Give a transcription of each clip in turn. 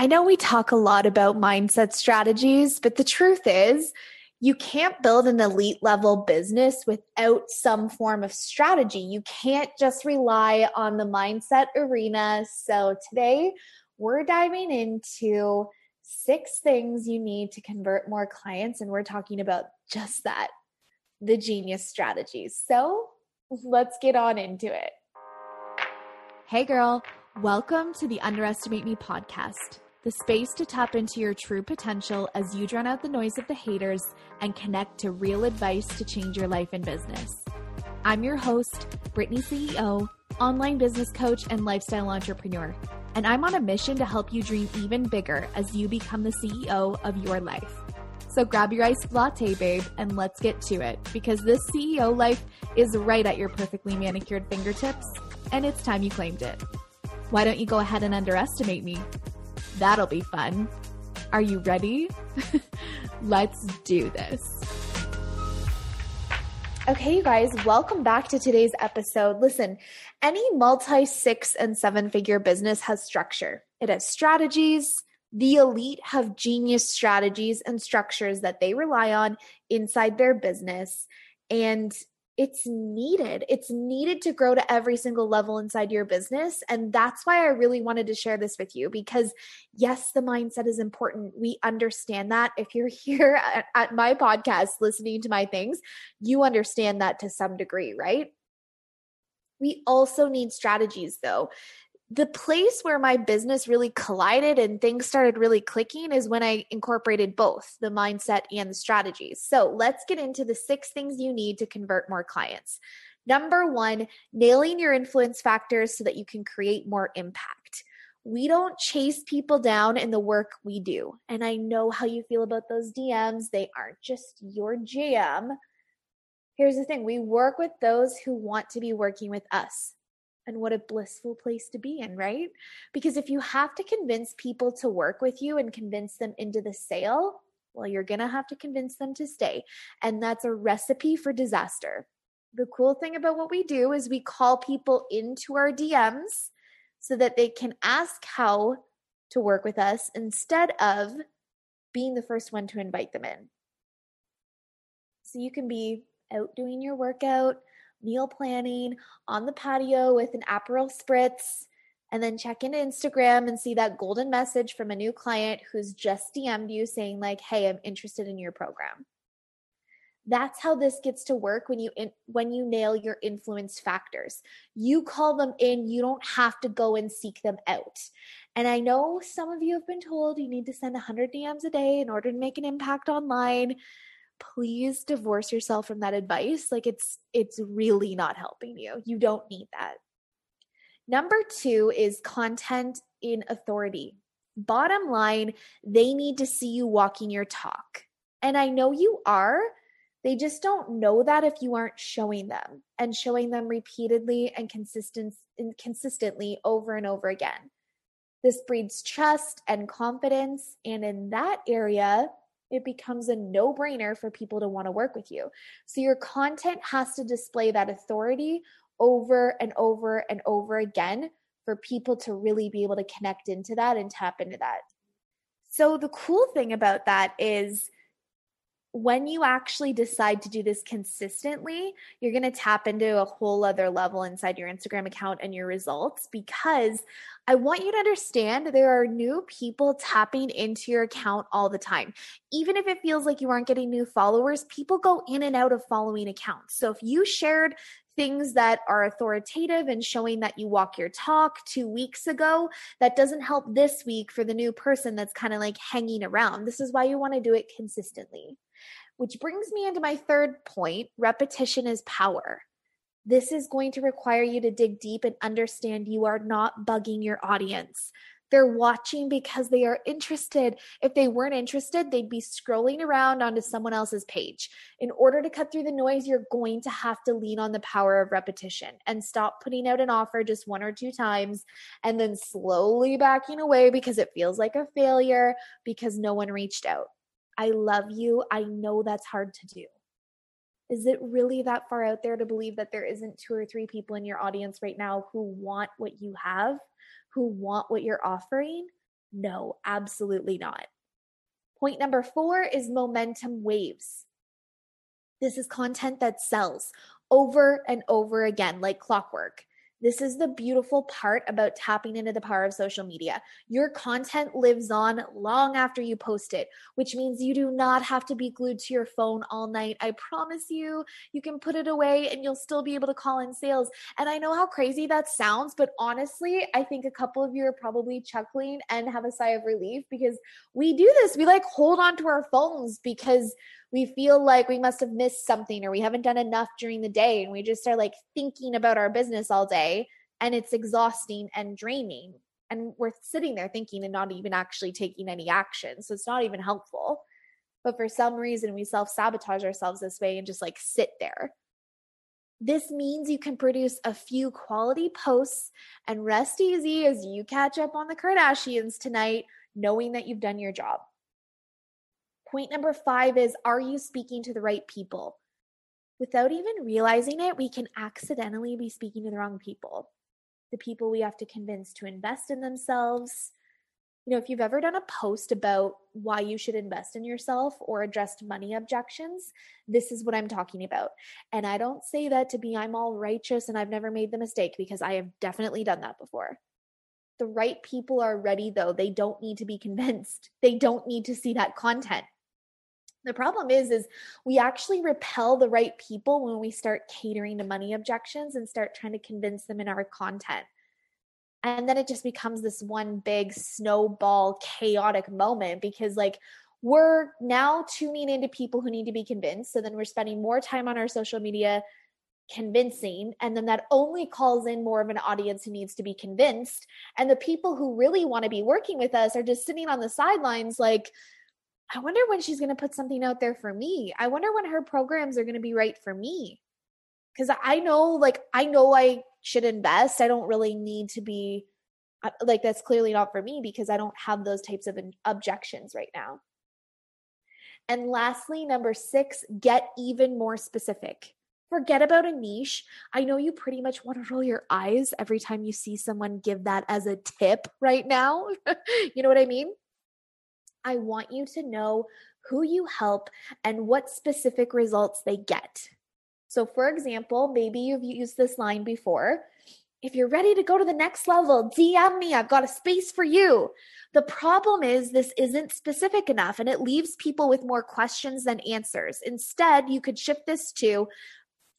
I know we talk a lot about mindset strategies, but the truth is, you can't build an elite level business without some form of strategy. You can't just rely on the mindset arena. So, today we're diving into six things you need to convert more clients, and we're talking about just that the genius strategies. So, let's get on into it. Hey, girl, welcome to the Underestimate Me podcast the space to tap into your true potential as you drown out the noise of the haters and connect to real advice to change your life and business. I'm your host, Brittany CEO, online business coach, and lifestyle entrepreneur, and I'm on a mission to help you dream even bigger as you become the CEO of your life. So grab your iced latte, babe, and let's get to it because this CEO life is right at your perfectly manicured fingertips, and it's time you claimed it. Why don't you go ahead and underestimate me? That'll be fun. Are you ready? Let's do this. Okay, you guys, welcome back to today's episode. Listen, any multi six and seven figure business has structure, it has strategies. The elite have genius strategies and structures that they rely on inside their business. And it's needed. It's needed to grow to every single level inside your business. And that's why I really wanted to share this with you because, yes, the mindset is important. We understand that. If you're here at, at my podcast listening to my things, you understand that to some degree, right? We also need strategies though the place where my business really collided and things started really clicking is when I incorporated both the mindset and the strategies. So let's get into the six things you need to convert more clients. Number one, nailing your influence factors so that you can create more impact. We don't chase people down in the work we do. And I know how you feel about those DMs, they aren't just your jam. Here's the thing we work with those who want to be working with us and what a blissful place to be in, right? Because if you have to convince people to work with you and convince them into the sale, well, you're going to have to convince them to stay. And that's a recipe for disaster. The cool thing about what we do is we call people into our DMs so that they can ask how to work with us instead of being the first one to invite them in. So you can be out doing your workout, meal planning on the patio with an Aperol spritz, and then check into Instagram and see that golden message from a new client who's just DM'd you saying, like, hey, I'm interested in your program. That's how this gets to work when you in, when you nail your influence factors. You call them in, you don't have to go and seek them out. And I know some of you have been told you need to send 100 DMs a day in order to make an impact online please divorce yourself from that advice. Like it's it's really not helping you. You don't need that. Number 2 is content in authority. Bottom line they need to see you walking your talk. And i know you are. They just don't know that if you aren't showing them and showing them repeatedly and consistent consistently over and over again. This breeds trust and confidence. And in that area it becomes a no brainer for people to want to work with you. So your content has to display that authority over and over and over again for people to really be able to connect into that and tap into that. So the cool thing about that is when you actually decide to do this consistently, you're going to tap into a whole other level inside your Instagram account and your results because I want you to understand there are new people tapping into your account all the time. Even if it feels like you aren't getting new followers, people go in and out of following accounts. So if you shared things that are authoritative and showing that you walk your talk two weeks ago, that doesn't help this week for the new person that's kind of like hanging around. This is why you want to do it consistently. Which brings me into my third point repetition is power. This is going to require you to dig deep and understand you are not bugging your audience. They're watching because they are interested. If they weren't interested, they'd be scrolling around onto someone else's page. In order to cut through the noise, you're going to have to lean on the power of repetition and stop putting out an offer just one or two times and then slowly backing away because it feels like a failure because no one reached out. I love you. I know that's hard to do. Is it really that far out there to believe that there isn't two or three people in your audience right now who want what you have, who want what you're offering? No, absolutely not. Point number four is momentum waves. This is content that sells over and over again, like clockwork. This is the beautiful part about tapping into the power of social media. Your content lives on long after you post it, which means you do not have to be glued to your phone all night. I promise you, you can put it away and you'll still be able to call in sales. And I know how crazy that sounds, but honestly, I think a couple of you are probably chuckling and have a sigh of relief because we do this. We like hold on to our phones because we feel like we must have missed something or we haven't done enough during the day and we just are like thinking about our business all day and it's exhausting and draining. And we're sitting there thinking and not even actually taking any action so it's not even helpful. But for some reason we self-sabotage ourselves this way and just like sit there. This means you can produce a few quality posts and rest easy as you catch up on the Kardashians tonight, knowing that you've done your job. Point number five is Are you speaking to the right people? Without even realizing it, we can accidentally be speaking to the wrong people. The people we have to convince to invest in themselves. You know, if you've ever done a post about why you should invest in yourself or addressed money objections, this is what I'm talking about. And I don't say that to be I'm all righteous and I've never made the mistake because I have definitely done that before. The right people are ready though. They don't need to be convinced. They don't need to see that content. The problem is is we actually repel the right people when we start catering to money objections and start trying to convince them in our content. And then it just becomes this one big snowball chaotic moment because like we're now tuning into people who need to be convinced. So then we're spending more time on our social media convincing and then that only calls in more of an audience who needs to be convinced and the people who really want to be working with us are just sitting on the sidelines like I wonder when she's going to put something out there for me. I wonder when her programs are going to be right for me. Cuz I know like I know I should invest. I don't really need to be uh, like that's clearly not for me because I don't have those types of objections right now. And lastly, number 6, get even more specific. Forget about a niche. I know you pretty much want to roll your eyes every time you see someone give that as a tip right now. you know what I mean? I want you to know who you help and what specific results they get. So, for example, maybe you've used this line before. If you're ready to go to the next level, DM me. I've got a space for you. The problem is, this isn't specific enough and it leaves people with more questions than answers. Instead, you could shift this to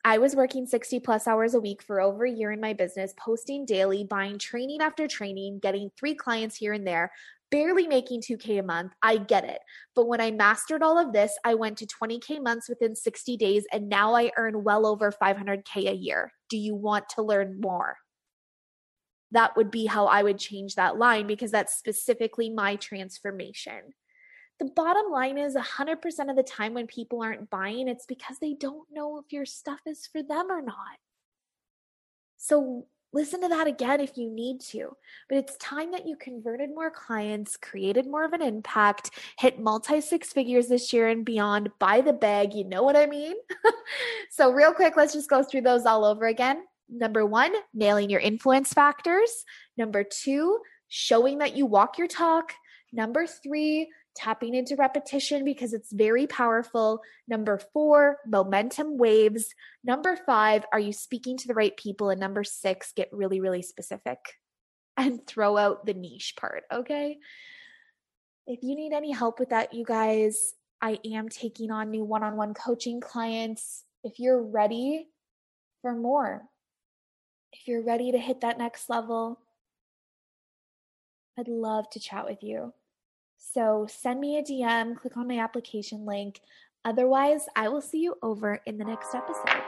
I was working 60 plus hours a week for over a year in my business, posting daily, buying training after training, getting three clients here and there, barely making 2K a month. I get it. But when I mastered all of this, I went to 20K months within 60 days, and now I earn well over 500K a year. Do you want to learn more? That would be how I would change that line because that's specifically my transformation. The bottom line is 100% of the time when people aren't buying, it's because they don't know if your stuff is for them or not. So, listen to that again if you need to. But it's time that you converted more clients, created more of an impact, hit multi six figures this year and beyond, buy the bag. You know what I mean? so, real quick, let's just go through those all over again. Number one, nailing your influence factors. Number two, showing that you walk your talk. Number three, tapping into repetition because it's very powerful. Number four, momentum waves. Number five, are you speaking to the right people? And number six, get really, really specific and throw out the niche part. Okay. If you need any help with that, you guys, I am taking on new one on one coaching clients. If you're ready for more, if you're ready to hit that next level, I'd love to chat with you. So send me a DM, click on my application link. Otherwise, I will see you over in the next episode.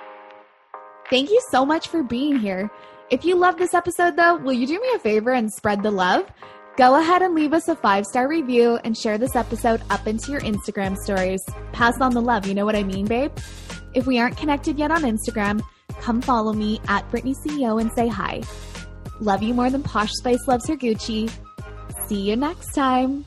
Thank you so much for being here. If you love this episode, though, will you do me a favor and spread the love? Go ahead and leave us a five star review and share this episode up into your Instagram stories. Pass on the love, you know what I mean, babe? If we aren't connected yet on Instagram, come follow me at Brittany CEO and say hi. Love you more than Posh Spice loves her Gucci. See you next time.